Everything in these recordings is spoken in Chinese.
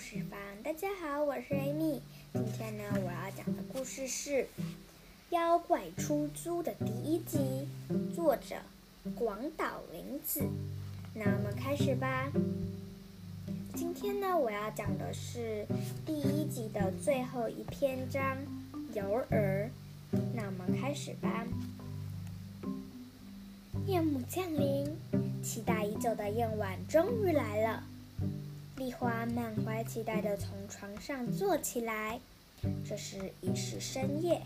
事房，大家好，我是 Amy。今天呢，我要讲的故事是《妖怪出租》的第一集，作者广岛玲子。那我们开始吧。今天呢，我要讲的是第一集的最后一篇章《游儿》。那我们开始吧。夜幕降临，期待已久的夜晚终于来了。丽花满怀期待地从床上坐起来。这时已是深夜，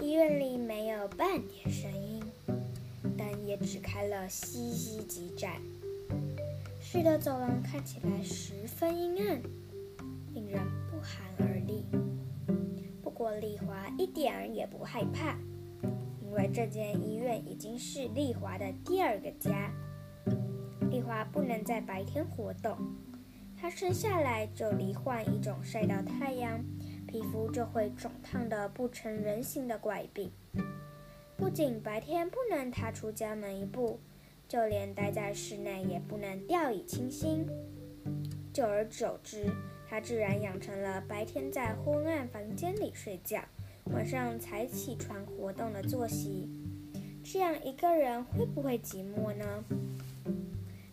医院里没有半点声音，灯也只开了稀稀几盏，室的走廊看起来十分阴暗，令人不寒而栗。不过丽华一点儿也不害怕，因为这间医院已经是丽华的第二个家。丽华不能在白天活动。她生下来就罹患一种晒到太阳，皮肤就会肿烫的不成人形的怪病。不仅白天不能踏出家门一步，就连待在室内也不能掉以轻心。久而久之，她自然养成了白天在昏暗房间里睡觉，晚上才起床活动的作息。这样一个人会不会寂寞呢？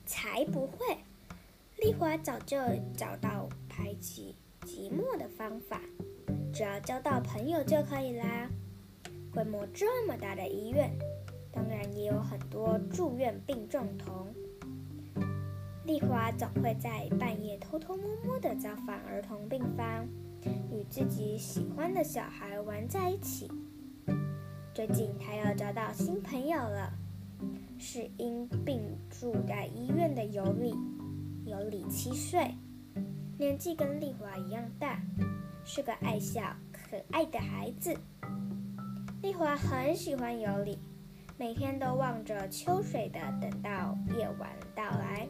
才不会！丽华早就找到排解寂寞的方法，只要交到朋友就可以啦。规模这么大的医院，当然也有很多住院病重童。丽华总会在半夜偷偷摸摸地造访儿童病房，与自己喜欢的小孩玩在一起。最近，她又交到新朋友了，是因病住在医院的尤里。尤里七岁，年纪跟丽华一样大，是个爱笑可爱的孩子。丽华很喜欢尤里，每天都望着秋水的等到夜晚到来。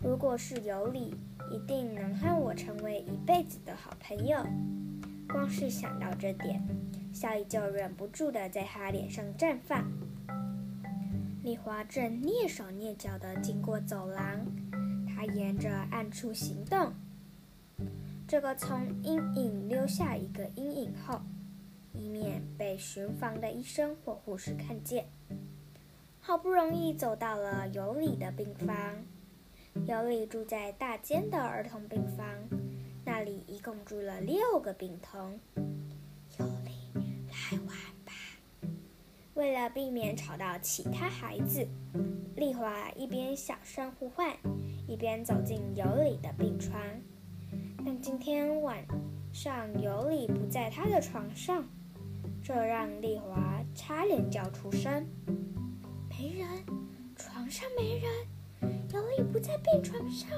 如果是尤里，一定能和我成为一辈子的好朋友。光是想到这点，笑意就忍不住的在他脸上绽放。丽华正蹑手蹑脚地经过走廊。他沿着暗处行动，这个从阴影留下一个阴影后，以免被巡房的医生或护士看见。好不容易走到了尤里的病房，尤里住在大间的儿童病房，那里一共住了六个病童。为了避免吵到其他孩子，丽华一边小声呼唤。一边走进尤里的病床，但今天晚上尤里不在他的床上，这让丽华差点叫出声。没人，床上没人，尤里不在病床上，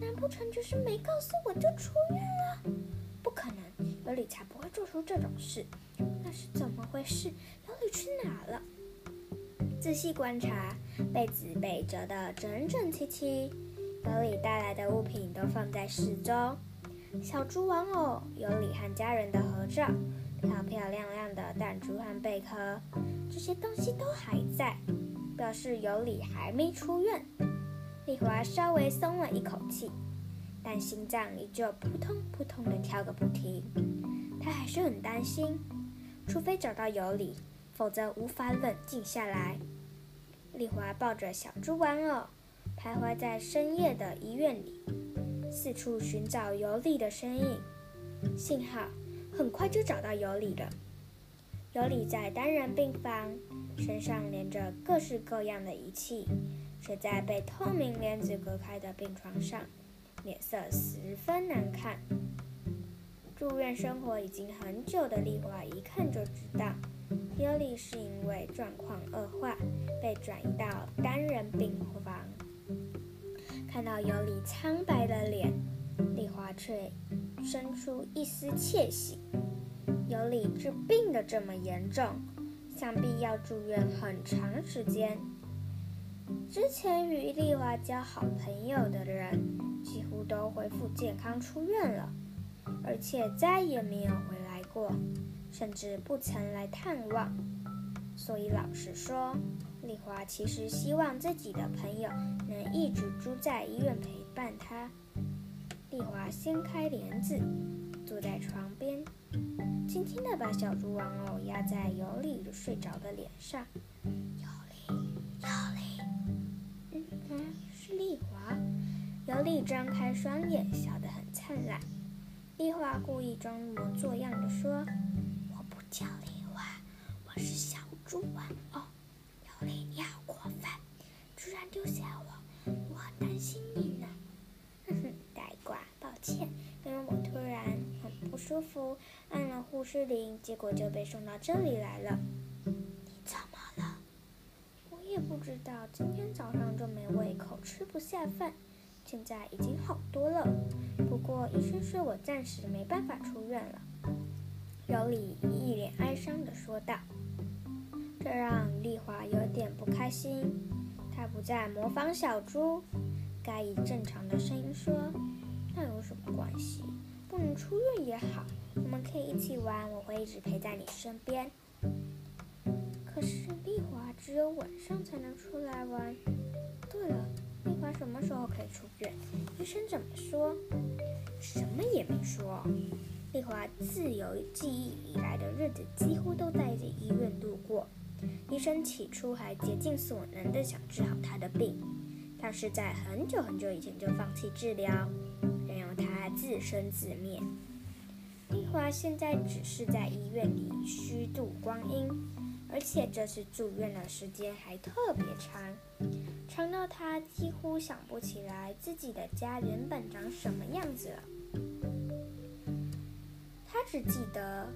难不成就是没告诉我就出院了？不可能，尤里才不会做出这种事。那是怎么回事？尤里去哪了？仔细观察，被子被折得整整齐齐，尤里带来的物品都放在四周，小猪玩偶、尤里和家人的合照、漂漂亮亮的弹珠和贝壳，这些东西都还在，表示尤里还没出院。丽华稍微松了一口气，但心脏依旧扑通扑通地跳个不停。他还是很担心，除非找到尤里，否则无法冷静下来。丽华抱着小猪玩偶，徘徊在深夜的医院里，四处寻找尤里的身影。幸好，很快就找到尤里了。尤里在单人病房，身上连着各式各样的仪器，睡在被透明帘子隔开的病床上，脸色十分难看。住院生活已经很久的丽华一看就知道。尤里是因为状况恶化，被转移到单人病房。看到尤里苍白的脸，丽华却生出一丝窃喜。尤里治病的这么严重，想必要住院很长时间。之前与丽华交好朋友的人，几乎都恢复健康出院了，而且再也没有回来过。甚至不曾来探望，所以老实说，丽华其实希望自己的朋友能一直住在医院陪伴她。丽华掀开帘子，坐在床边，轻轻地把小猪玩偶压在尤里睡着的脸上。尤里，尤里，嗯嗯，是丽华。尤里张开双眼，笑得很灿烂。丽华故意装模作样的说：“我不叫丽华，我是小猪玩偶。”尤里，你好过分，居然丢下我，我很担心你呢。哼哼。呆瓜，抱歉，因为我突然很不舒服，按了护士铃，结果就被送到这里来了。你怎么了？我也不知道，今天早上就没胃口，吃不下饭，现在已经好多了。不过医生说我暂时没办法出院了。尤里一脸哀伤地说道。这让丽华有点不开心，她不再模仿小猪，该以正常的声音说。那有什么关系？不能出院也好，我们可以一起玩，我会一直陪在你身边。可是丽华只有晚上才能出来玩。对了，丽华什么时候可以出院？医生怎么说？什么也没说。丽华自有记忆以来的日子几乎都在这医院度过。医生起初还竭尽所能的想治好她的病，但是在很久很久以前就放弃治疗。任由她自生自灭。丽华现在只是在医院里虚度光阴，而且这次住院的时间还特别长，长到他几乎想不起来自己的家原本长什么样子了。他只记得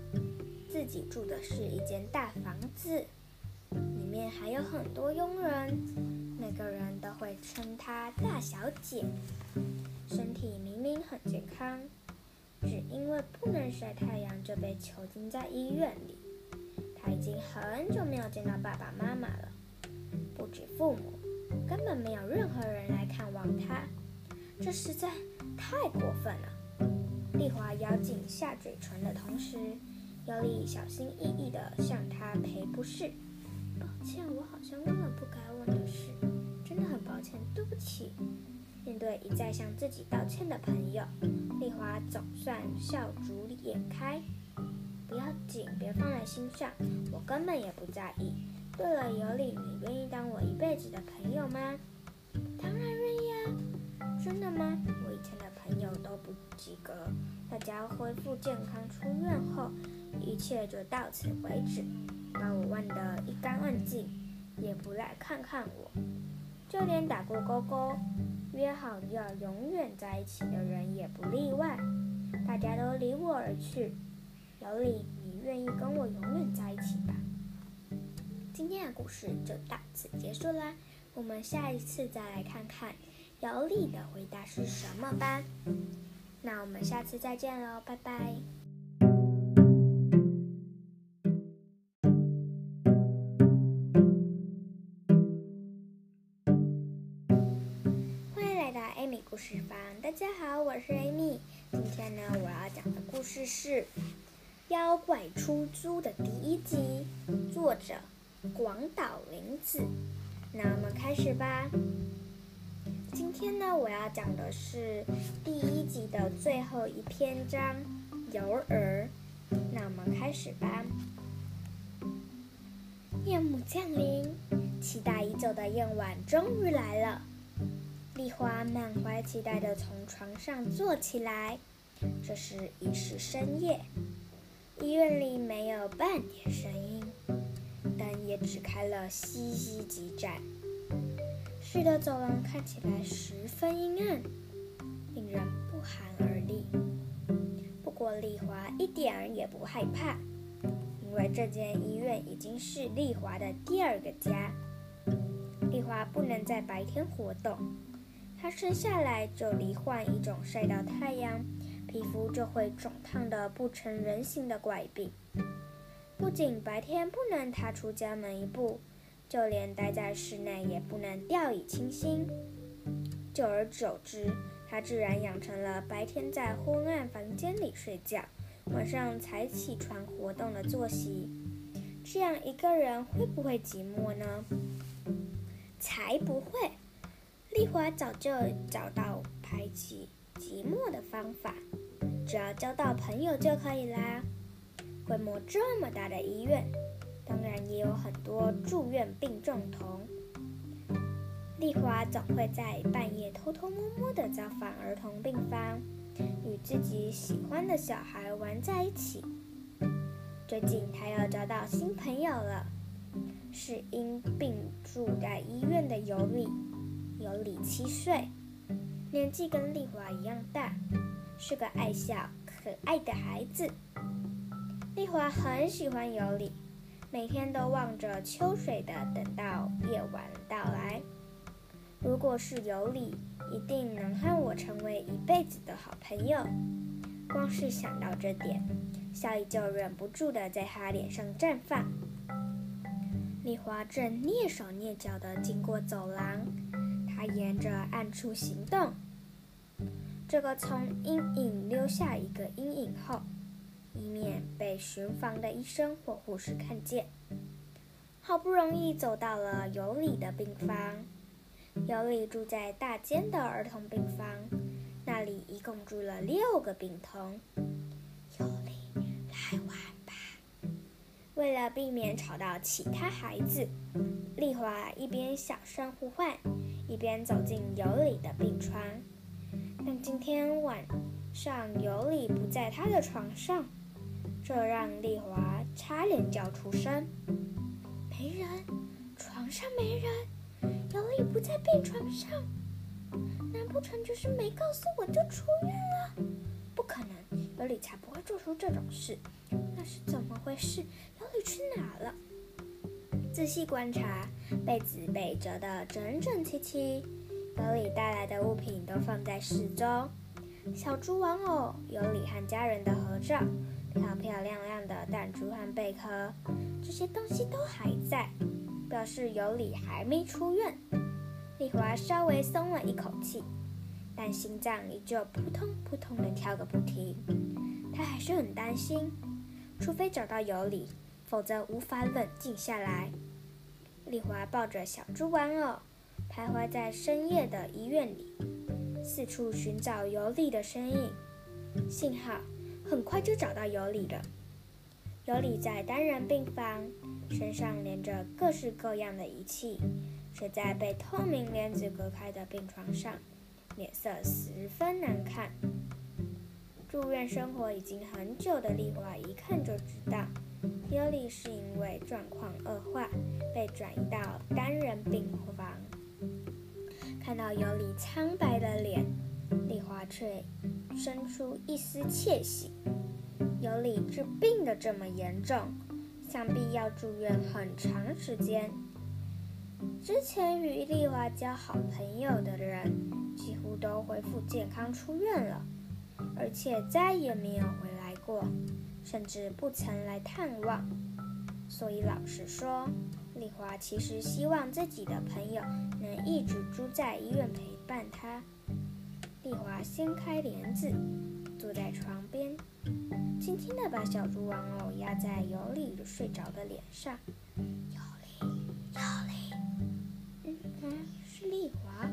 自己住的是一间大房子，里面还有很多佣人，每个人都会称她大小姐。身体明明很健康，只因为不能晒太阳就被囚禁在医院里。他已经很久没有见到爸爸妈妈了，不止父母，根本没有任何人来看望他。这实在太过分了。丽华咬紧下嘴唇的同时，尤里小心翼翼地向他赔不是。抱歉，我好像问了不该问的事，真的很抱歉，对不起。面对一再向自己道歉的朋友，丽华总算笑逐颜开。不要紧，别放在心上，我根本也不在意。对了，尤里，你愿意当我一辈子的朋友吗？当然愿意啊！真的吗？我以前的朋友都不及格，大家恢复健康出院后，一切就到此为止，把我忘得一干二净，也不来看看我，就连打过勾勾。约好要永远在一起的人也不例外，大家都离我而去。尤里，你愿意跟我永远在一起吧？今天的故事就到此结束啦，我们下一次再来看看尤里的回答是什么吧。那我们下次再见喽，拜拜。欢迎来到艾米故事房，大家好，我是 Amy。今天呢，我要讲的故事是《妖怪出租》的第一集，作者广岛玲子。那我们开始吧。今天呢，我要讲的是第一集的最后一篇章《游儿》。那我们开始吧。夜幕降临，期待已久的夜晚终于来了。丽花满怀期待地从床上坐起来。这时已是深夜，医院里没有半点声音，灯也只开了稀稀几盏，室的走廊看起来十分阴暗，令人不寒而栗。不过丽华一点儿也不害怕，因为这间医院已经是丽华的第二个家。丽华不能在白天活动。她生下来就罹患一种晒到太阳，皮肤就会肿烫的不成人形的怪病。不仅白天不能踏出家门一步，就连待在室内也不能掉以轻心。久而久之，他自然养成了白天在昏暗房间里睡觉，晚上才起床活动的作息。这样一个人会不会寂寞呢？才不会！丽华早就找到排挤寂寞的方法，只要交到朋友就可以啦。规模这么大的医院，当然也有很多住院病重童。丽华总会在半夜偷偷摸摸地造访儿童病房，与自己喜欢的小孩玩在一起。最近，她又交到新朋友了，是因病住在医院的尤里。尤里七岁，年纪跟丽华一样大，是个爱笑可爱的孩子。丽华很喜欢尤里，每天都望着秋水的等到夜晚到来。如果是尤里，一定能和我成为一辈子的好朋友。光是想到这点，笑意就忍不住的在他脸上绽放。丽华正蹑手蹑脚的经过走廊，他沿着暗处行动。这个从阴影留下一个阴影后。以免被巡房的医生或护士看见。好不容易走到了尤里的病房。尤里住在大间的儿童病房，那里一共住了六个病童。尤里，来玩吧。为了避免吵到其他孩子，丽华一边小声呼唤，一边走进尤里的病床。但今天晚上尤里不在他的床上。这让丽华差点叫出声。没人，床上没人，尤里不在病床上，难不成就是没告诉我就出院了？不可能，尤里才不会做出这种事。那是怎么回事？仔细观察，被子被折得整整齐齐，尤里带来的物品都放在四周，小猪玩偶，尤里和家人的合照。漂漂亮亮的弹珠和贝壳，这些东西都还在，表示尤里还没出院。丽华稍微松了一口气，但心脏依旧扑通扑通的跳个不停。她还是很担心，除非找到尤里，否则无法冷静下来。丽华抱着小猪玩偶，徘徊在深夜的医院里，四处寻找尤里的身影。幸好。很快就找到尤里了。尤里在单人病房，身上连着各式各样的仪器，睡在被透明帘子隔开的病床上，脸色十分难看。住院生活已经很久的丽华一看就知道，尤里是因为状况恶化被转移到单人病房。看到尤里苍白的脸。丽华却生出一丝窃喜。尤里治病的这么严重，想必要住院很长时间。之前与丽华交好朋友的人，几乎都恢复健康出院了，而且再也没有回来过，甚至不曾来探望。所以老实说，丽华其实希望自己的朋友能一直住在医院陪伴她。丽华掀开帘子，坐在床边，轻轻地把小猪玩偶压在尤里睡着的脸上。尤里，尤里，嗯嗯，是丽华。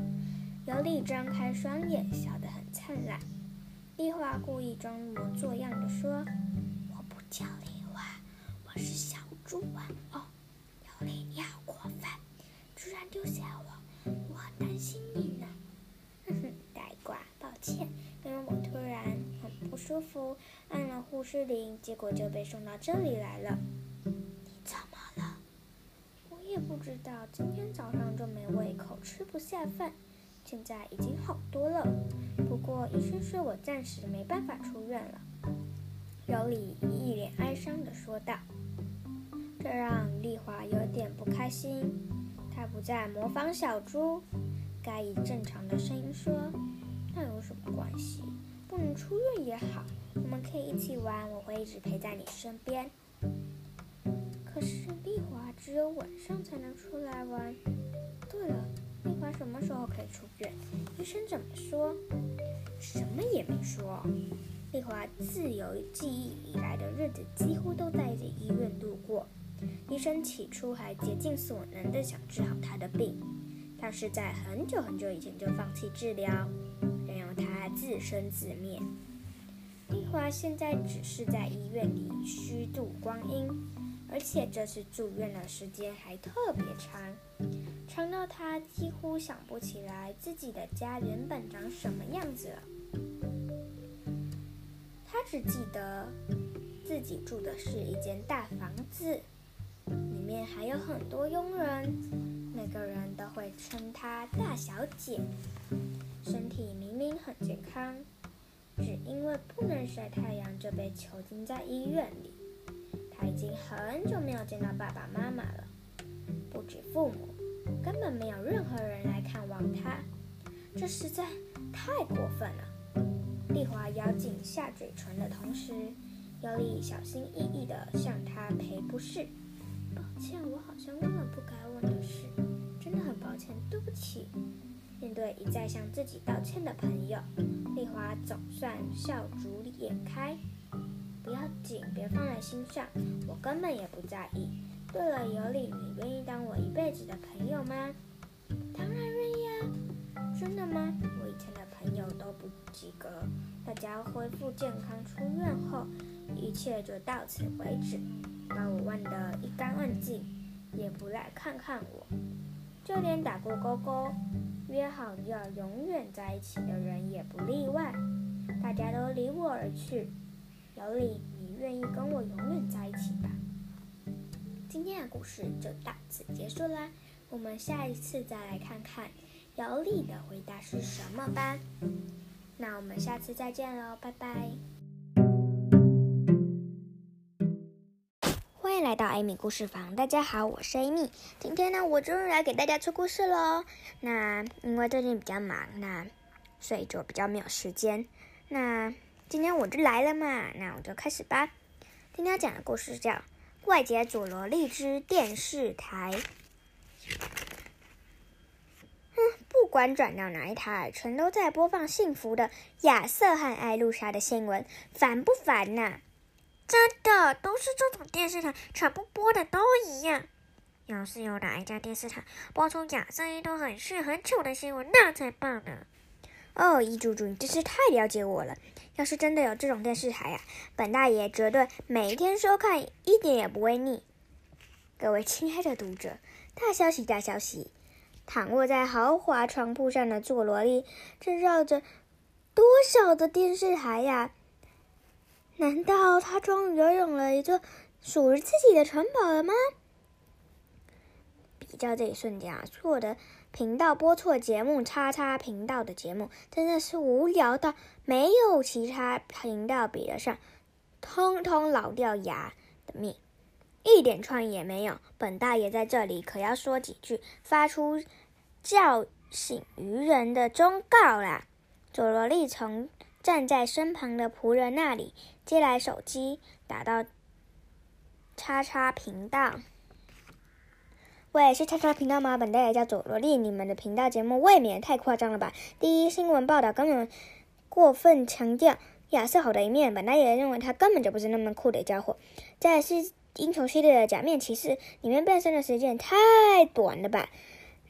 尤里张开双眼，笑得很灿烂。丽华故意装模作样的说：“我不叫丽华，我是小猪玩偶。”尤里，你好过分，居然丢下我，我很担心你呢。哼哼，呆瓜，抱歉，因为我突然很不舒服，按了护士铃，结果就被送到这里来了。你怎么了？我也不知道，今天早上就没胃口，吃不下饭，现在已经好多了。不过医生说我暂时没办法出院了。尤里一脸哀伤地说道。这让丽华有点不开心。她不再模仿小猪，改以正常的声音说：“那有什么关系？”不能出院也好，我们可以一起玩，我会一直陪在你身边。可是丽华只有晚上才能出来玩。对了，丽华什么时候可以出院？医生怎么说？什么也没说。丽华自有记忆以来的日子几乎都在这医院度过。医生起初还竭尽所能的想治好她的病，但是在很久很久以前就放弃治疗。他自生自灭。丽华现在只是在医院里虚度光阴，而且这次住院的时间还特别长，长到她几乎想不起来自己的家原本长什么样子了。只记得自己住的是一间大房子，里面还有很多佣人，每个人都会称她大小姐，身体明明很健康。只因为不能晒太阳，就被囚禁在医院里。他已经很久没有见到爸爸妈妈了，不止父母，根本没有任何人来看望他。这实在太过分了。丽华咬紧下嘴唇的同时，尤里小心翼翼地向他赔不是。抱歉，我好像问了不该问的事，真的很抱歉，对不起。面对一再向自己道歉的朋友，丽华总算笑逐颜开。不要紧，别放在心上，我根本也不在意。对了，尤里，你愿意当我一辈子的朋友吗？当然愿意啊！真的吗？我以前的朋友都不及格，大家恢复健康出院后，一切就到此为止，把我忘得一干二净，也不来看看我，就连打过勾勾。约好要永远在一起的人也不例外，大家都离我而去。尤里，你愿意跟我永远在一起吧？今天的故事就到此结束啦，我们下一次再来看看姚丽的回答是什么吧。那我们下次再见喽，拜拜。欢迎来到艾米故事房，大家好，我是艾米。今天呢，我终于来给大家出故事喽。那因为最近比较忙，那所以就比较没有时间。那今天我就来了嘛，那我就开始吧。今天要讲的故事叫《怪杰佐罗利之电视台》。不管转到哪一台，全都在播放幸福的亚瑟和艾露莎的新闻，烦不烦呐？真的都是这种电视台，全部播的都一样。要是有哪一家电视台播出假声音都很炫很丑的新闻，那才棒呢！哦，一猪猪，你真是太了解我了。要是真的有这种电视台呀，本大爷绝对每天收看，一点也不会腻。各位亲爱的读者，大消息大消息！躺卧在豪华床铺上的佐罗莉，这绕着多少的电视台呀？难道他终于拥有了一座属于自己的城堡了吗？比较这一瞬间啊，所有的频道播错节目，叉叉频道的节目真的是无聊到没有其他频道比得上，通通老掉牙的命，一点创意也没有。本大爷在这里可要说几句，发出叫醒愚人的忠告啦！佐罗利从。站在身旁的仆人那里，接来手机，打到叉叉频道。喂，是叉叉频道吗？本大爷叫佐罗莉，你们的频道节目未免太夸张了吧？第一，新闻报道根本过分强调亚瑟好的一面，本大爷认为他根本就不是那么酷的家伙。在是英雄系列的假面骑士，里面变身的时间太短了吧？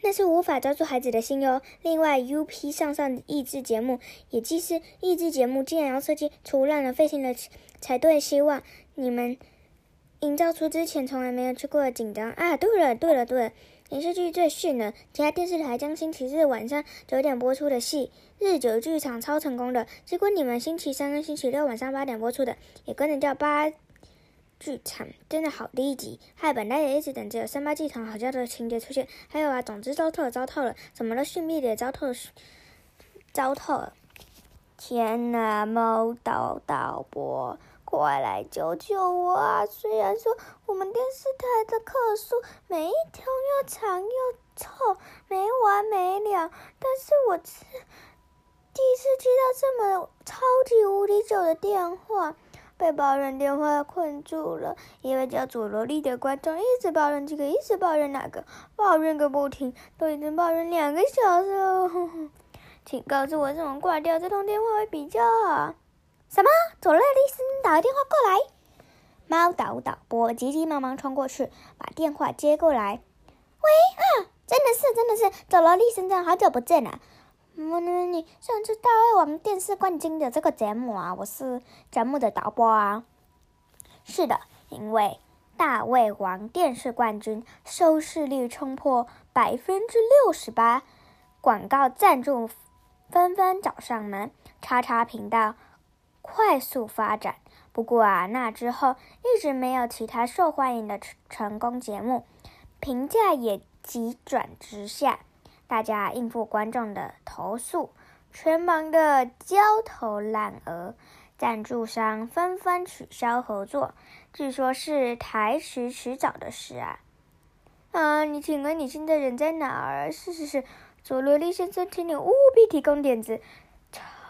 那是无法抓住孩子的心哟。另外，UP 上上益智节目也既是益智节目，竟然要设计出让人费心的才对。希望你们营造出之前从来没有去过的紧张啊！对了，对了，对了，影视剧最炫了。其他电视台将星期日晚上九点播出的戏，日久剧场超成功的，结果你们星期三跟星期六晚上八点播出的，也跟着叫八。剧场真的好低级，害本来也一直等着有三八剧场好笑的情节出现。还有啊，总之糟透了，糟透了，怎么了？逊毙的糟透了，糟透了！天哪，猫导导播，快来救救我啊！虽然说我们电视台的客诉每一条又长又臭，没完没了，但是我是第一次接到这么超级无敌久的电话。被抱怨电话困住了，一位叫佐罗莉的观众一直抱怨这个，一直抱怨那个，抱怨个不停，都已经抱怨两个小时了。请告诉我怎么挂掉这通电话会比较好？什么？佐罗莉森打个电话过来？猫岛导播急急忙忙冲过去，把电话接过来。喂啊，真的是，真的是，佐罗莉森真好久不见了。嗯，你上次大胃王电视冠军的这个节目啊，我是节目的导播啊。是的，因为大胃王电视冠军收视率冲破百分之六十八，广告赞助纷纷找上门，叉叉频道快速发展。不过啊，那之后一直没有其他受欢迎的成成功节目，评价也急转直下。大家应付观众的投诉，全忙得焦头烂额，赞助商纷纷取消合作，据说是台时迟早的事啊！啊，你请问你现在人在哪儿？是是是，佐罗利先生，请你务必提供点子，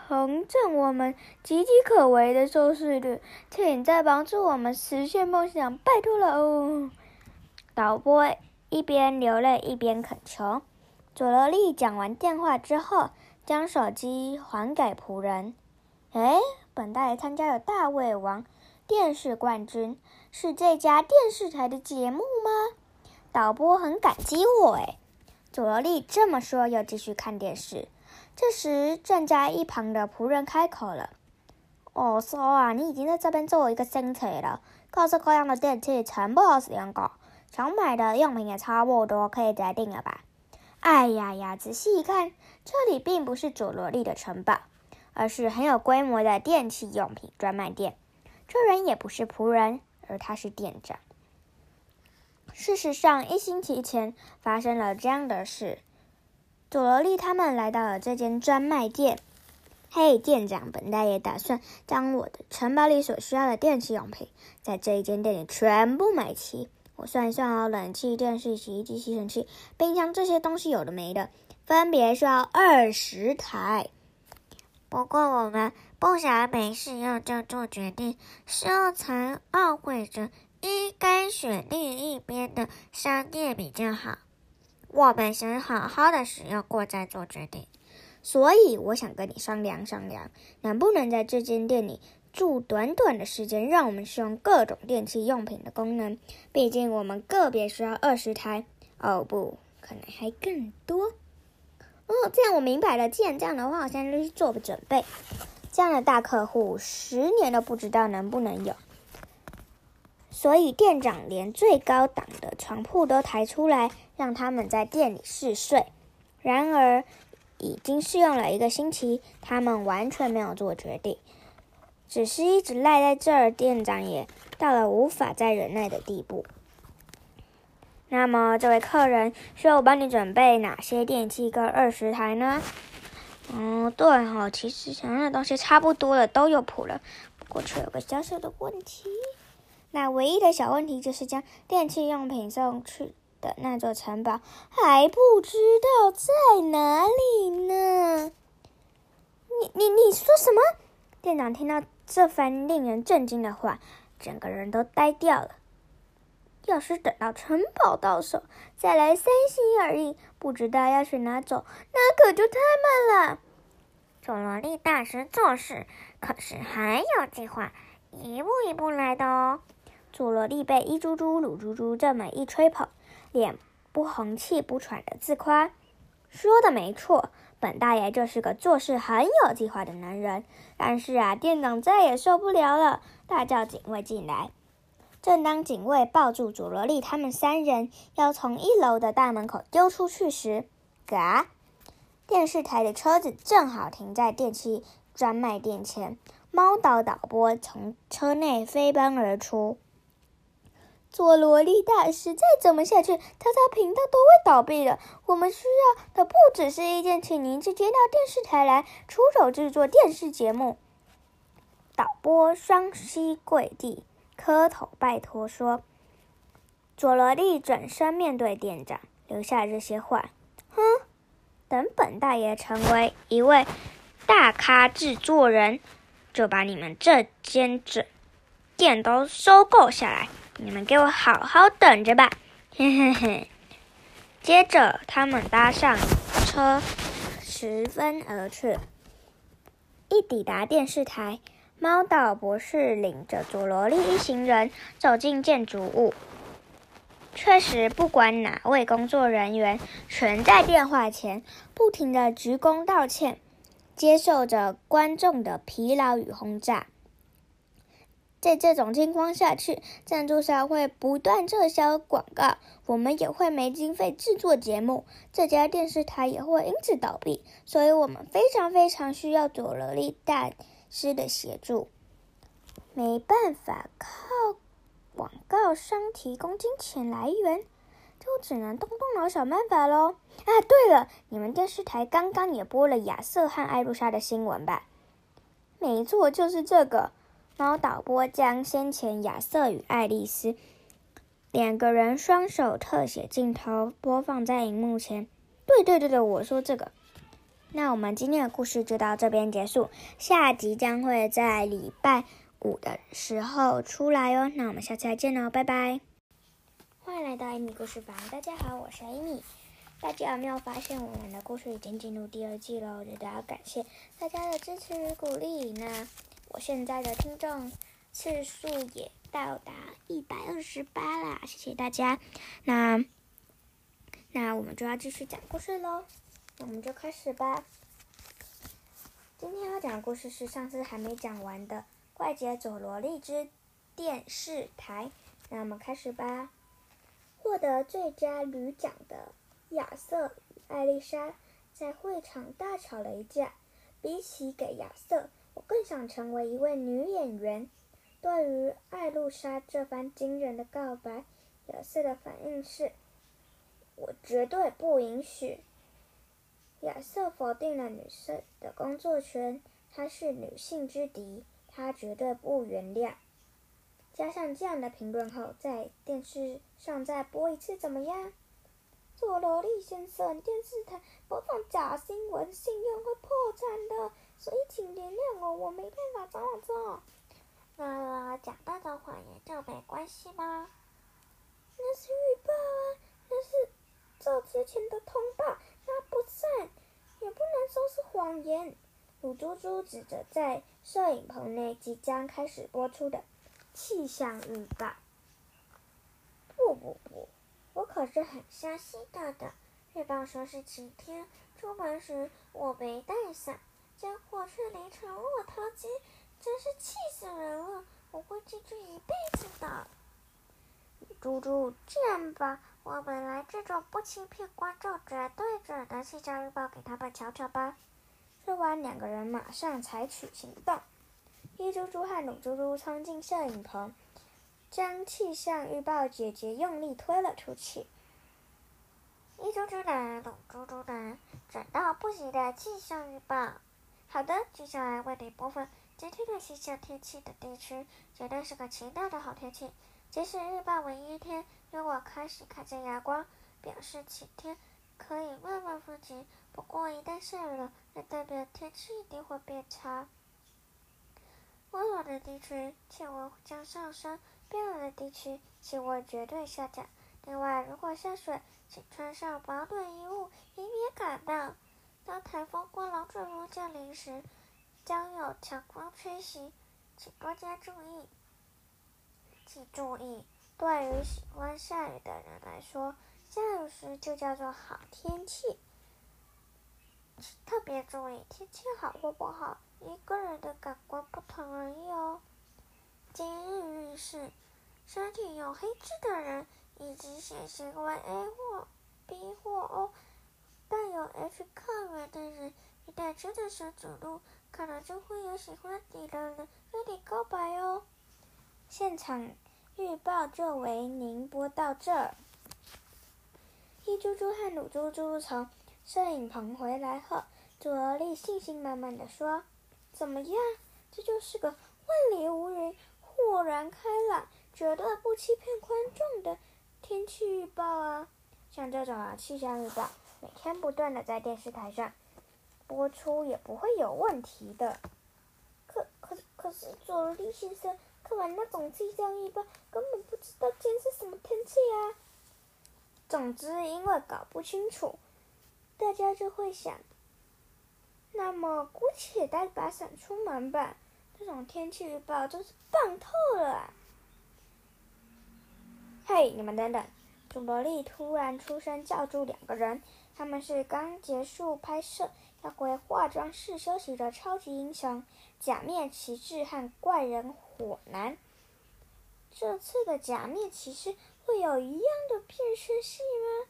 重振我们岌岌可危的收视率，请再帮助我们实现梦想，拜托了哦！导播一边流泪一边恳求。佐罗利讲完电话之后，将手机还给仆人。哎，本大爷参加了大胃王电视冠军，是这家电视台的节目吗？导播很感激我。哎，佐罗利这么说，又继续看电视。这时，站在一旁的仆人开口了：“哦，说啊，你已经在这边做一个星期了，各式各样的电器全部都使用过，想买的用品也差不多，可以决定了吧？”哎呀呀！仔细一看，这里并不是佐罗利的城堡，而是很有规模的电器用品专卖店。这人也不是仆人，而他是店长。事实上，一星期前发生了这样的事：佐罗利他们来到了这间专卖店。嘿，店长，本大爷打算将我的城堡里所需要的电器用品，在这一间店里全部买齐。我算一算哦，冷气、电视、洗衣机、吸尘器、冰箱这些东西有的没的，分别需要二十台。不过我们不想没事要就做决定，身材二或者应该选另一边的商店比较好。我们想好好的使用过再做决定，所以我想跟你商量商量，能不能在这间店里？住短短的时间，让我们使用各种电器用品的功能。毕竟我们个别需要二十台，哦不，可能还更多。哦，这样我明白了。既然这样的话，我现在就去做个准备。这样的大客户，十年都不知道能不能有。所以店长连最高档的床铺都抬出来，让他们在店里试睡。然而，已经试用了一个星期，他们完全没有做决定。只是一直赖在这儿，店长也到了无法再忍耐的地步。那么，这位客人需要我帮你准备哪些电器跟二十台呢？哦，对哈，其实想要的东西差不多了，都有谱了，不过却有个小小的问题。那唯一的小问题就是将电器用品送去的那座城堡还不知道在哪里呢。你你你说什么？店长听到。这番令人震惊的话，整个人都呆掉了。要是等到城堡到手再来三心二意，不知道要去哪走，那可就太慢了。佐罗利大师做事可是很有计划，一步一步来的哦。佐罗利被一猪猪、鲁猪猪这么一吹捧，脸不红气不喘的自夸：“说的没错。”本大爷就是个做事很有计划的男人，但是啊，店长再也受不了了，大叫警卫进来。正当警卫抱住佐罗利他们三人要从一楼的大门口丢出去时，嘎！电视台的车子正好停在电器专卖店前，猫岛导播从车内飞奔而出。佐罗利大师，再怎么下去，他家频道都会倒闭的。我们需要的不只是一件，请您直接到电视台来出手制作电视节目。导播双膝跪地，磕头拜托说：“佐罗利转身面对店长，留下这些话。哼，等本大爷成为一位大咖制作人，就把你们这间整店都收购下来。”你们给我好好等着吧，嘿嘿嘿。接着，他们搭上车，十分而去。一抵达电视台，猫岛博士领着佐罗利一行人走进建筑物。确实，不管哪位工作人员，全在电话前不停的鞠躬道歉，接受着观众的疲劳与轰炸。在这种情况下去，赞助商会不断撤销广告，我们也会没经费制作节目，这家电视台也会因此倒闭。所以，我们非常非常需要佐罗利大师的协助。没办法靠广告商提供金钱来源，就只能动动脑想办法喽。啊，对了，你们电视台刚刚也播了亚瑟和艾露莎的新闻吧？没错，就是这个。猫导播将先前亚瑟与爱丽丝两个人双手特写镜头播放在荧幕前。对对对对，我说这个。那我们今天的故事就到这边结束，下集将会在礼拜五的时候出来哦。那我们下次再见喽，拜拜！欢迎来到艾米故事房，大家好，我是艾米。大家有没有发现我们的故事已经进入第二季了？我觉得要感谢大家的支持与鼓励。那。我现在的听众次数也到达一百二十八啦，谢谢大家。那那我们就要继续讲故事喽，那我们就开始吧。今天要讲的故事是上次还没讲完的《怪杰佐罗利之电视台》。那我们开始吧。获得最佳女奖的亚瑟与艾丽莎在会场大吵了一架，比起给亚瑟。我更想成为一位女演员。对于艾露莎这番惊人的告白，亚瑟的反应是：“我绝对不允许。”亚瑟否定了女生的工作权，她是女性之敌，他绝对不原谅。加上这样的评论后，在电视上再播一次怎么样？佐罗利先生，电视台播放假新闻，信用会破产的。所以请原谅我，我没办法这么做。那讲大的谎言就没关系吗？那是预报啊，那是这之前的通报，那不算，也不能说是谎言。鲁猪猪指着在摄影棚内即将开始播出的气象预报。不不不，我可是很相信的的。预报说是晴天，出门时我没带伞。结果却淋成落汤鸡，真是气死人了！我会记住一辈子的。猪猪，这样吧，我们来这种不欺骗观众、绝对准的气象预报给他们瞧瞧吧。说完，两个人马上采取行动。一猪猪和鲁猪猪冲进摄影棚，将气象预报姐姐用力推了出去。一猪猪的鲁猪猪的准到不行的气象预报。好的，接下来为你播放今天的气象天气的地区，绝对是个晴朗的好天气。即使预报为阴天，如果开始看见阳光，表示晴天，可以慢慢风景。不过一旦下雨了，那代表天气一定会变差。温暖的地区气温将上升，变冷的地区气温绝对下降。另外，如果下雪，请穿上保暖衣物，以免感冒。当台风或龙卷风降临时，将有强风吹袭，请多加注意。请注意，对于喜欢下雨的人来说，下雨时就叫做好天气。特别注意，天气好或不好，一个人的感官不同而已哦。今日运势：身体有黑痣的人，以及血型为 A 或 B 或 O。带有 H 抗原的人，一旦真的想走路，可能就会有喜欢你的人跟你告白哦。现场预报就为您播到这儿。一猪猪和鲁猪猪从摄影棚回来后，左罗莉信心满满的说：“怎么样？这就是个万里无云、豁然开朗、绝对不欺骗观众的天气预报啊！像这种啊，气象预报。”每天不断的在电视台上播出也不会有问题的。可可可是佐罗利先生看完那种气象预报，根本不知道今天是什么天气啊。总之，因为搞不清楚，大家就会想，那么姑且带把伞出门吧。这种天气预报真是棒透了。啊嘿，你们等等。佐罗莉突然出声叫住两个人，他们是刚结束拍摄要回化妆室休息的超级英雄——假面骑士和怪人火男。这次的假面骑士会有一样的变身戏吗？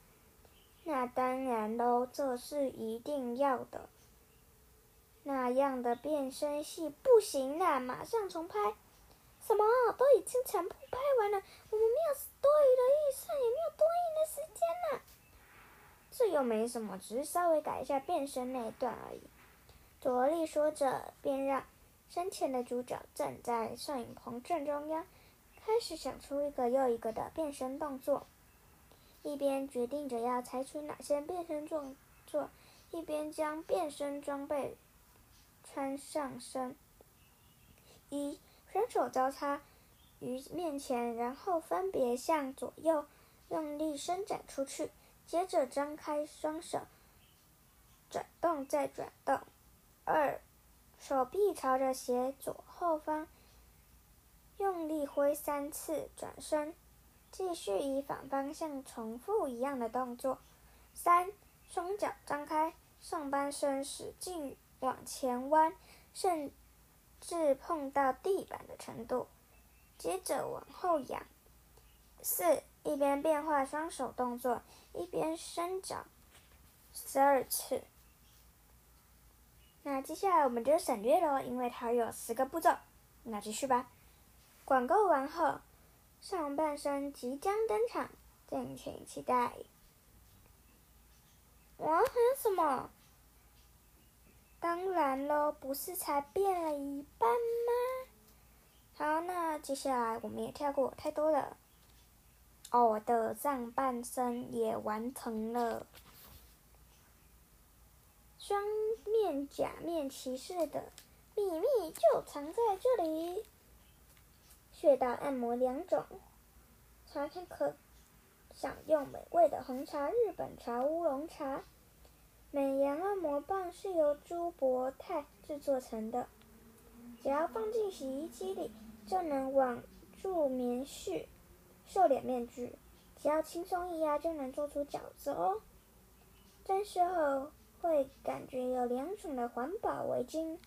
那当然喽，这是一定要的。那样的变身戏不行啦，马上重拍！什么？都已经全部拍完了，我们没有多余的预算，也没有多余的时间了。这又没什么，只是稍微改一下变身那一段而已。朵莉说着，便让身前的主角站在摄影棚正中央，开始想出一个又一个的变身动作，一边决定着要采取哪些变身动作，一边将变身装备。穿上身，一双手交叉于面前，然后分别向左右用力伸展出去，接着张开双手，转动再转动。二，手臂朝着斜左后方，用力挥三次，转身，继续以反方向重复一样的动作。三，双脚张开，上半身使劲。往前弯，甚至碰到地板的程度，接着往后仰。四，一边变化双手动作，一边伸脚十二次。那接下来我们就省略了，因为它有十个步骤。那继续吧。广告完后，上半身即将登场，敬请期待。哇，还有什么？当然喽，不是才变了一半吗？好，那接下来我们也跳过太多了。我的上半身也完成了，双面假面骑士的秘密就藏在这里。穴道按摩两种，茶片可享用美味的红茶、日本茶、乌龙茶。美颜按摩棒是由珠箔钛制作成的，只要放进洗衣机里就能网住棉絮、瘦脸面具，只要轻松一压就能做出饺子哦。沾湿后会感觉有凉爽的环保围巾，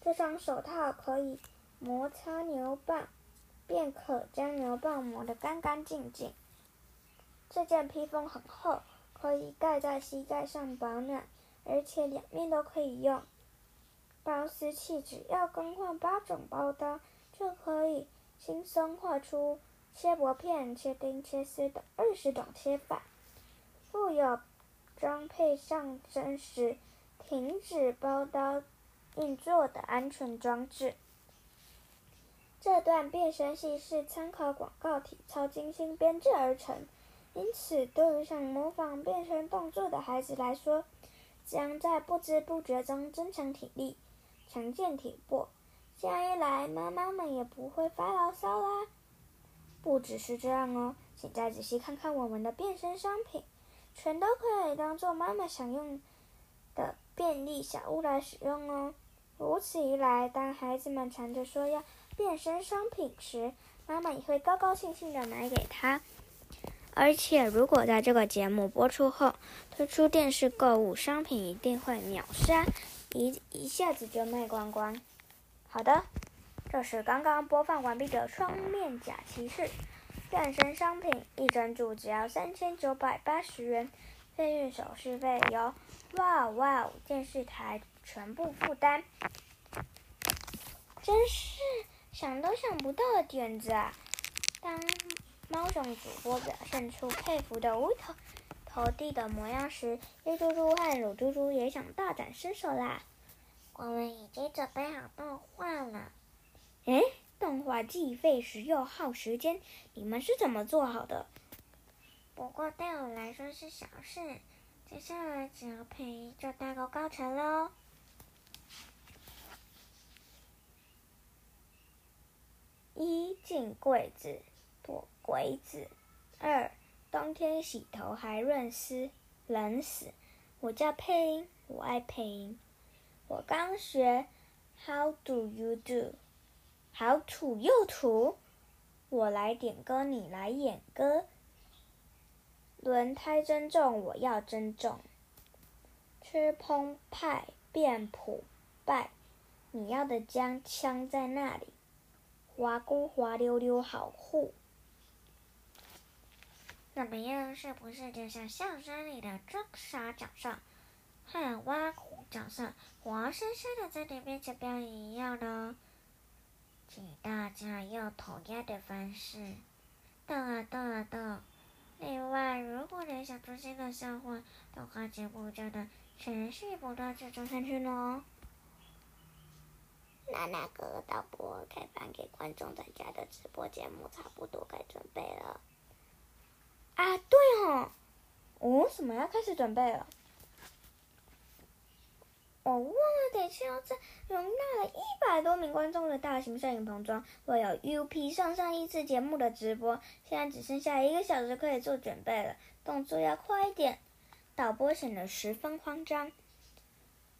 这双手套可以摩擦牛蒡，便可将牛蒡磨得干干净净。这件披风很厚。可以盖在膝盖上保暖，而且两面都可以用。包丝器只要更换八种包刀，就可以轻松画出切薄片、切丁、切丝等二十种切法。附有装配上身时停止包刀运作的安全装置。这段变身戏是参考广告体操精心编制而成。因此，对于想模仿变身动作的孩子来说，将在不知不觉中增强体力、强健体魄。这样一来，妈妈们也不会发牢骚啦。不只是这样哦，请再仔细看看我们的变身商品，全都可以当做妈妈想用的便利小物来使用哦。如此一来，当孩子们缠着说要变身商品时，妈妈也会高高兴兴的买给他。而且，如果在这个节目播出后推出电视购物商品，一定会秒杀，一一下子就卖光光。好的，这是刚刚播放完毕的双面假骑士变身商品，一整组只要三千九百八十元，费运手续费由哇哇电视台全部负担。真是想都想不到的点子啊！当。猫熊主播表现出佩服的无头投地的模样时，黑猪猪和乳猪猪也想大展身手啦。我们已经准备好动画了。既费时又耗时间，你们是怎么做好的？不过对我来说是小事，接下来只要配音就大功告成喽。一进柜子躲。鬼子二，冬天洗头还润湿，冷死！我叫配音，我爱配音。我刚学，How do you do？好土又土。我来点歌，你来演歌。轮胎珍重，我要珍重。吃澎湃变普拜，你要的姜枪在那里？滑锅滑溜溜好酷。怎么样？是不是就像相声里的装傻角色和挖苦角色活生生的在你面前表演一样呢？请大家用同样的方式逗啊逗啊逗！另外，如果你想出新的笑话，动画节目就能持续不断制作下去喽。那那个导播开放给观众参加的直播节目差不多该准备了。啊，对哦，哦，什么要开始准备了？我忘了得要在容纳了一百多名观众的大型摄影棚中，会有 UP 上上一次节目的直播。现在只剩下一个小时可以做准备了，动作要快一点。导播显得十分慌张。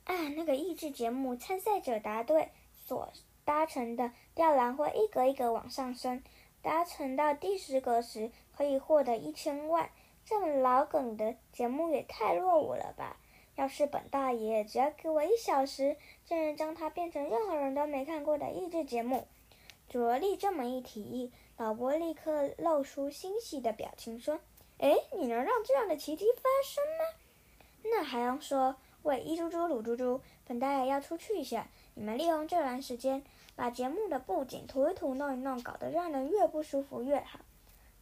啊，那个益智节目参赛者答对，所搭乘的吊篮会一格一格往上升，搭乘到第十格时可以获得一千万。这么老梗的节目也太落伍了吧！要是本大爷只要给我一小时，就能将它变成任何人都没看过的益智节目。卓力这么一提议，老伯立刻露出欣喜的表情，说：“哎，你能让这样的奇迹发生吗？那还用说？喂，一猪猪、鲁猪猪，本大爷要出去一下，你们利用这段时间把节目的布景涂一涂、弄一弄，搞得让人越不舒服越好。”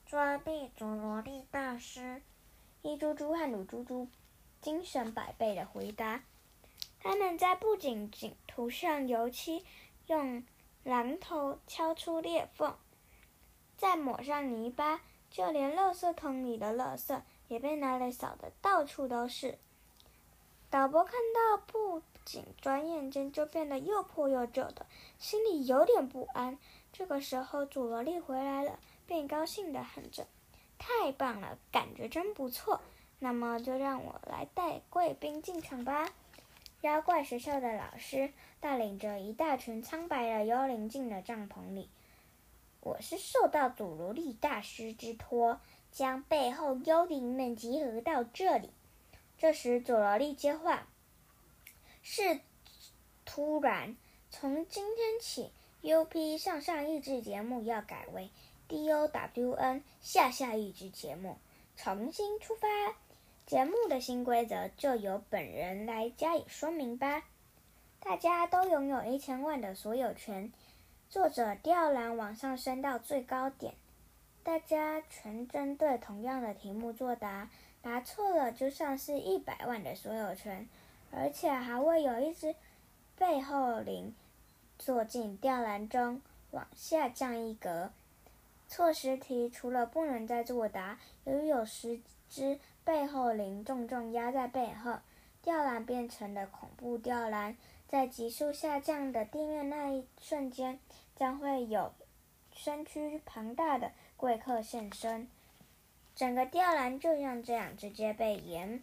抓地佐罗力大师，一猪猪和鲁猪猪。精神百倍的回答。他们在布景景涂上油漆，用榔头敲出裂缝，再抹上泥巴，就连垃圾桶里的垃圾也被拿来扫得到处都是。导播看到布景，转眼间就变得又破又旧的，心里有点不安。这个时候，祖罗莉回来了，便高兴地喊着：“太棒了，感觉真不错。”那么就让我来带贵宾进场吧。妖怪学校的老师带领着一大群苍白的幽灵进了帐篷里。我是受到祖罗利大师之托，将背后幽灵们集合到这里。这时，佐罗利接话：“是突然，从今天起，UP 上上益智节目要改为 DOWN 下下益智节目，重新出发。”节目的新规则就由本人来加以说明吧。大家都拥有一千万的所有权。作者吊篮往上升到最高点，大家全针对同样的题目作答，答错了就丧失一百万的所有权，而且还会有一只背后灵坐进吊篮中往下降一格。错时题除了不能再作答，由于有十只。背后灵重重压在背后，吊篮变成了恐怖吊篮。在急速下降的地面那一瞬间，将会有身躯庞大的贵客现身。整个吊篮就像这样直接被阎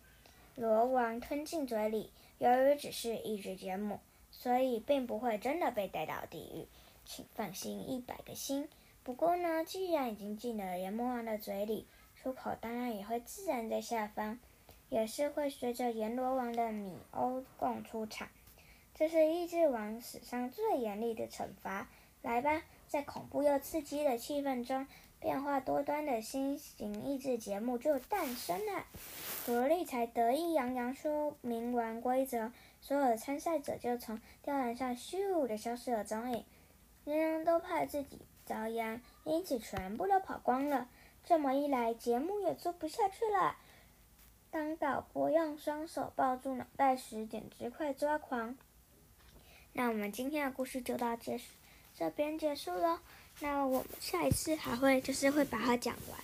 罗王吞进嘴里。由于只是一只节目，所以并不会真的被带到地狱，请放心一百个心。不过呢，既然已经进了阎魔王的嘴里，出口当然也会自然在下方，也是会随着阎罗王的米欧共出场。这是益智王史上最严厉的惩罚。来吧，在恐怖又刺激的气氛中，变化多端的新型益智节目就诞生了。罗莉才得意洋洋说明完规则，所有的参赛者就从吊篮上咻的消失了踪影，人人都怕自己遭殃，因此全部都跑光了。这么一来，节目也做不下去了。当导播用双手抱住脑袋时，简直快抓狂。那我们今天的故事就到结束，这边结束了。那我们下一次还会就是会把它讲完。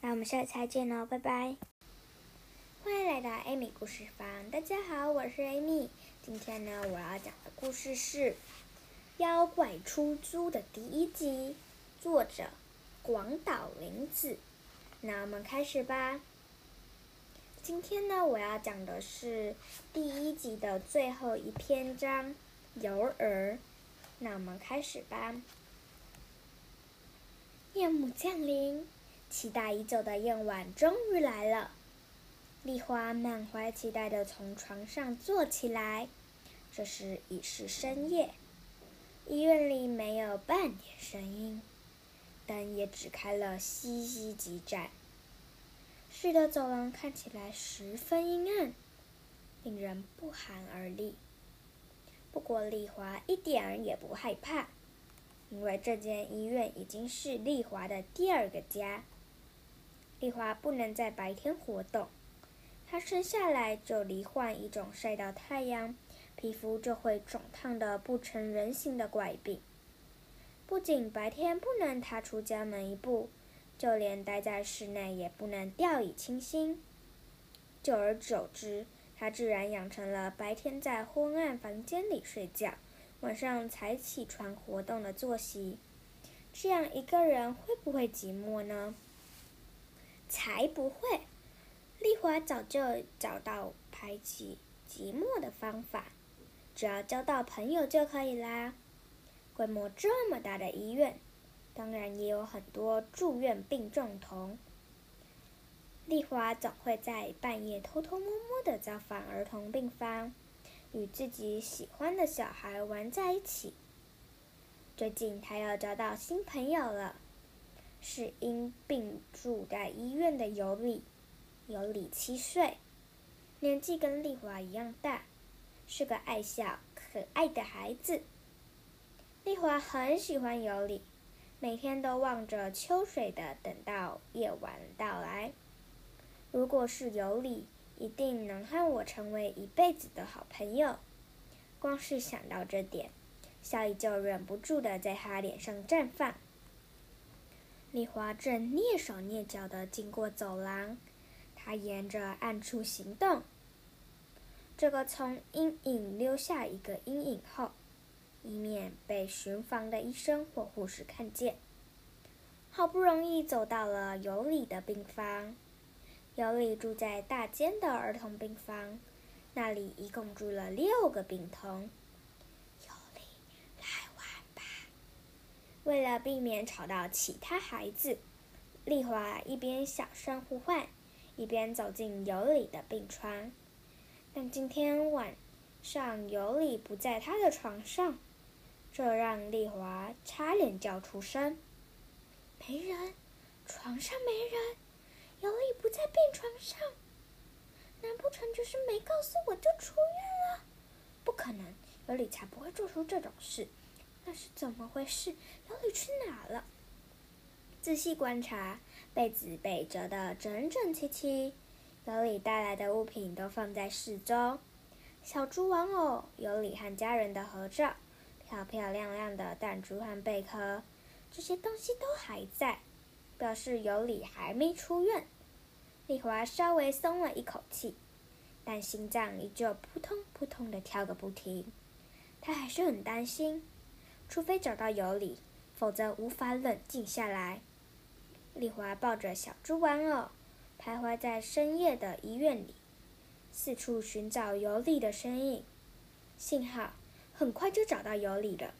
那我们下次再见喽，拜拜！欢迎来到艾米故事房，大家好，我是艾米。今天呢，我要讲的故事是《妖怪出租》的第一集，作者。广岛林子，那我们开始吧。今天呢，我要讲的是第一集的最后一篇章——游儿。那我们开始吧。夜幕降临，期待已久的夜晚终于来了。丽花满怀期待地从床上坐起来。这时已是深夜，医院里没有半点声音，但也只开了西西几盏。室的走廊看起来十分阴暗，令人不寒而栗。不过丽华一点儿也不害怕，因为这间医院已经是丽华的第二个家。丽华不能在白天活动，她生下来就罹患一种晒到太阳。皮肤就会肿烫的不成人形的怪病，不仅白天不能踏出家门一步，就连待在室内也不能掉以轻心。久而久之，他自然养成了白天在昏暗房间里睡觉，晚上才起床活动的作息。这样一个人会不会寂寞呢？才不会！丽华早就找到排解寂寞的方法。只要交到朋友就可以啦。规模这么大的医院，当然也有很多住院病重童。丽华总会在半夜偷偷摸摸的造访儿童病房，与自己喜欢的小孩玩在一起。最近，她又交到新朋友了，是因病住在医院的尤里。尤里七岁，年纪跟丽华一样大。是个爱笑、可爱的孩子。丽华很喜欢尤里，每天都望着秋水的等到夜晚到来。如果是尤里，一定能和我成为一辈子的好朋友。光是想到这点，笑意就忍不住的在他脸上绽放。丽华正蹑手蹑脚的经过走廊，她沿着暗处行动。这个从阴影留下一个阴影后，以免被巡房的医生或护士看见。好不容易走到了尤里的病房，尤里住在大间的儿童病房，那里一共住了六个病童。尤里，来玩吧。为了避免吵到其他孩子，丽华一边小声呼唤，一边走进尤里的病床。但今天晚上尤里不在他的床上，这让丽华差点叫出声。没人，床上没人，尤里不在病床上，难不成就是没告诉我就出院了？不可能，尤里才不会做出这种事。那是怎么回事？尤里去哪了？仔细观察，被子被折得整整齐齐。尤里带来的物品都放在室中，小猪玩偶、尤里和家人的合照、漂漂亮亮的弹珠和贝壳，这些东西都还在，表示尤里还没出院。丽华稍微松了一口气，但心脏依旧扑通扑通的跳个不停。她还是很担心，除非找到尤里，否则无法冷静下来。丽华抱着小猪玩偶。徘徊在深夜的医院里，四处寻找尤里的身影。幸好，很快就找到尤里了。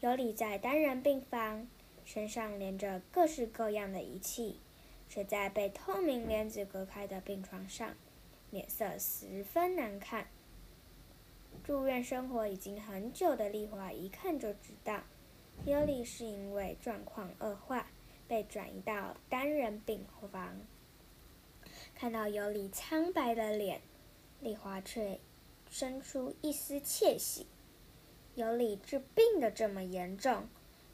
尤里在单人病房，身上连着各式各样的仪器，睡在被透明帘子隔开的病床上，脸色十分难看。住院生活已经很久的丽华一看就知道，尤里是因为状况恶化，被转移到单人病房。看到尤里苍白的脸，丽华却生出一丝窃喜。尤里治病的这么严重，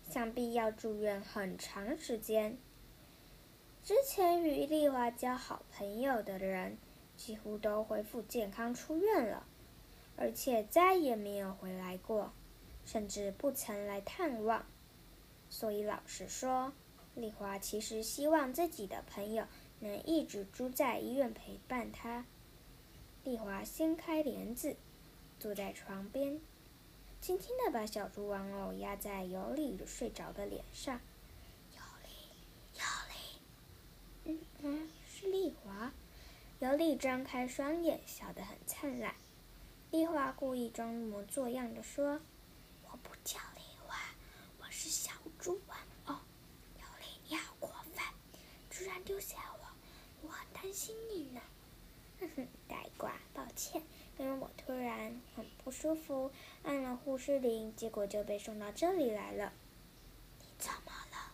想必要住院很长时间。之前与丽华交好朋友的人，几乎都恢复健康出院了，而且再也没有回来过，甚至不曾来探望。所以老实说，丽华其实希望自己的朋友。能一直住在医院陪伴她。丽华掀开帘子，坐在床边，轻轻的把小猪玩偶压在尤里睡着的脸上。尤里，尤里，嗯嗯，是丽华。尤里张开双眼，笑得很灿烂。丽华故意装模作样的说：“我不叫丽华，我是小猪玩偶。”尤里，你好过分！居然丢下我，我很担心你呢。哼，呆瓜，抱歉，因为我突然很不舒服，按了护士铃，结果就被送到这里来了。你怎么了？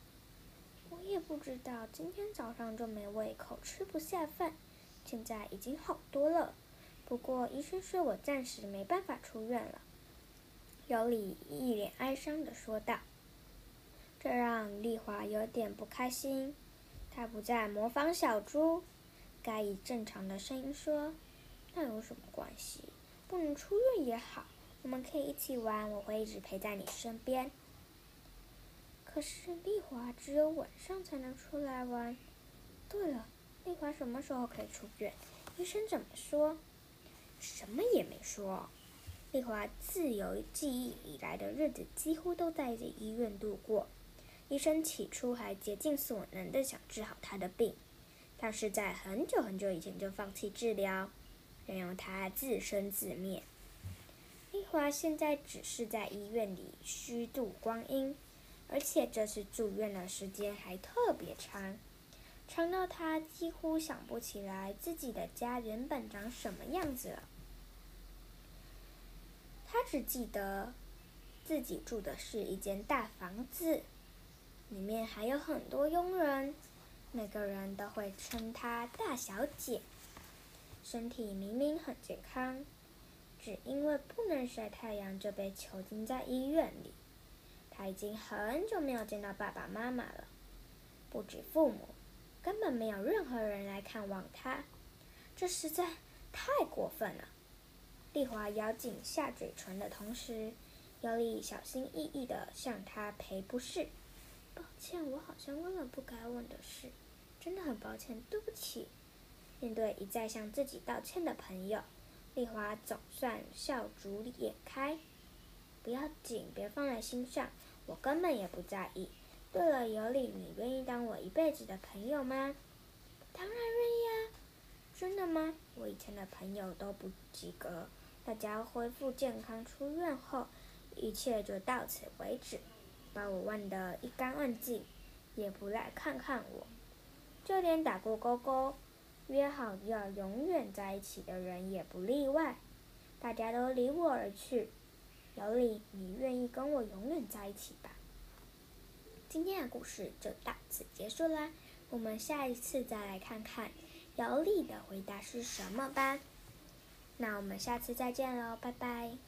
我也不知道，今天早上就没胃口，吃不下饭，现在已经好多了。不过医生说我暂时没办法出院了。尤里一脸哀伤的说道。这让丽华有点不开心，她不再模仿小猪。该以正常的声音说：“那有什么关系？不能出院也好，我们可以一起玩，我会一直陪在你身边。”可是丽华只有晚上才能出来玩。对了，丽华什么时候可以出院？医生怎么说？什么也没说。丽华自有记忆以来的日子几乎都在医院度过。医生起初还竭尽所能的想治好她的病。但是在很久很久以前就放弃治疗，任由他自生自灭。丽华现在只是在医院里虚度光阴，而且这次住院的时间还特别长，长到她几乎想不起来自己的家原本长什么样子了。她只记得自己住的是一间大房子，里面还有很多佣人。每个人都会称她大小姐，身体明明很健康，只因为不能晒太阳就被囚禁在医院里。她已经很久没有见到爸爸妈妈了，不止父母，根本没有任何人来看望她，这实在太过分了。丽华咬紧下嘴唇的同时，尤里小心翼翼地向她赔不是。抱歉，我好像问了不该问的事。真的很抱歉，对不起。面对一再向自己道歉的朋友，丽华总算笑逐颜开。不要紧，别放在心上，我根本也不在意。对了，尤里，你愿意当我一辈子的朋友吗？当然愿意啊！真的吗？我以前的朋友都不及格，大家恢复健康出院后，一切就到此为止，把我忘得一干二净，也不来看看我。就连打过勾勾、约好要永远在一起的人也不例外，大家都离我而去。尤里，你愿意跟我永远在一起吧？今天的故事就到此结束啦，我们下一次再来看看尤里的回答是什么吧。那我们下次再见喽，拜拜。